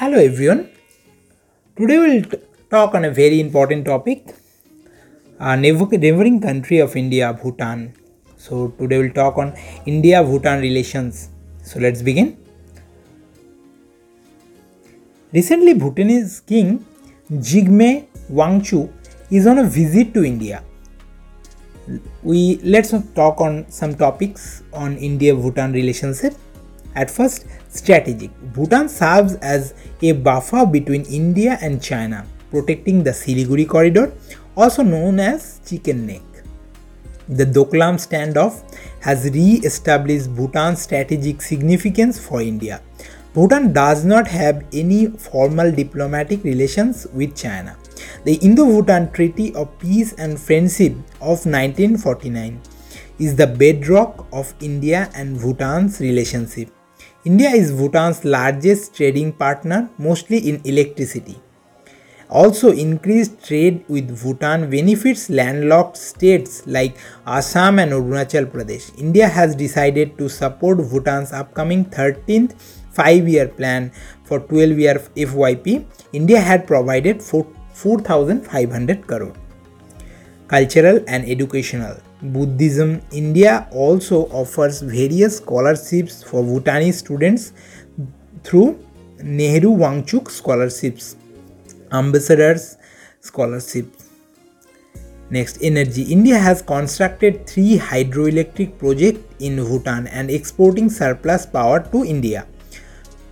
Hello everyone. Today we'll t- talk on a very important topic. Uh, neighboring country of India, Bhutan. So today we'll talk on India-Bhutan relations. So let's begin. Recently, Bhutanese king Jigme Wangchuk is on a visit to India. We let's talk on some topics on India-Bhutan relationship. At first, strategic. Bhutan serves as a buffer between India and China, protecting the Siliguri corridor, also known as Chicken Neck. The Doklam standoff has re-established Bhutan's strategic significance for India. Bhutan does not have any formal diplomatic relations with China. The Indo-Bhutan Treaty of Peace and Friendship of 1949 is the bedrock of India and Bhutan's relationship. India is Bhutan's largest trading partner, mostly in electricity. Also, increased trade with Bhutan benefits landlocked states like Assam and Arunachal Pradesh. India has decided to support Bhutan's upcoming 13th five year plan for 12 year FYP. India had provided 4,500 crore. Cultural and educational. Buddhism India also offers various scholarships for Bhutanese students through Nehru Wangchuk scholarships, ambassadors scholarships. Next, energy. India has constructed three hydroelectric projects in Bhutan and exporting surplus power to India.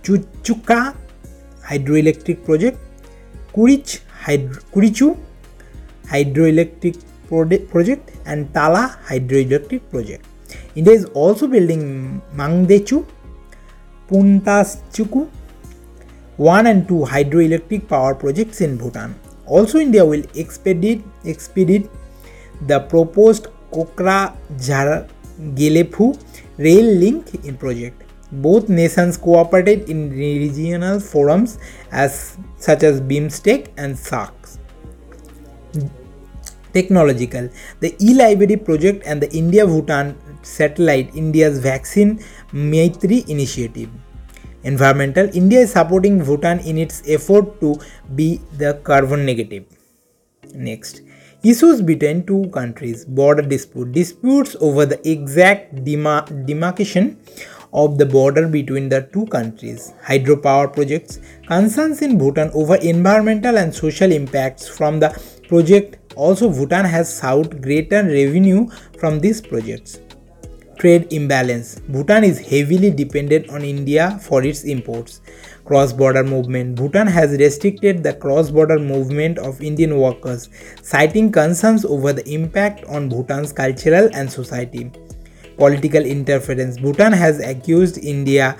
Chuchuka hydroelectric project, Kurich hydro, Kurichu hydroelectric project and Tala hydroelectric project. India is also building Mangdechu, Puntaschuku 1 and 2 hydroelectric power projects in Bhutan. Also India will expedite, expedite the proposed Kokra Jhar Gelephu rail link in project. Both nations cooperated in regional forums as such as BIMSTEC and SAARC technological. The e-library project and the India Bhutan satellite India's vaccine Maitri initiative. Environmental India is supporting Bhutan in its effort to be the carbon negative. Next, issues between two countries border dispute disputes over the exact demar- demarcation of the border between the two countries hydropower projects concerns in bhutan over environmental and social impacts from the project also, Bhutan has sought greater revenue from these projects. Trade imbalance Bhutan is heavily dependent on India for its imports. Cross border movement Bhutan has restricted the cross border movement of Indian workers, citing concerns over the impact on Bhutan's cultural and society. Political interference Bhutan has accused India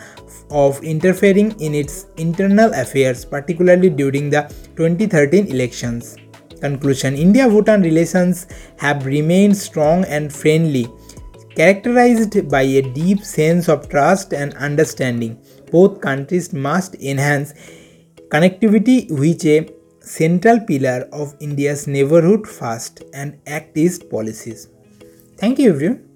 of interfering in its internal affairs, particularly during the 2013 elections. Conclusion India Bhutan relations have remained strong and friendly, characterized by a deep sense of trust and understanding. Both countries must enhance connectivity, which is a central pillar of India's neighborhood first and Act policies. Thank you, everyone.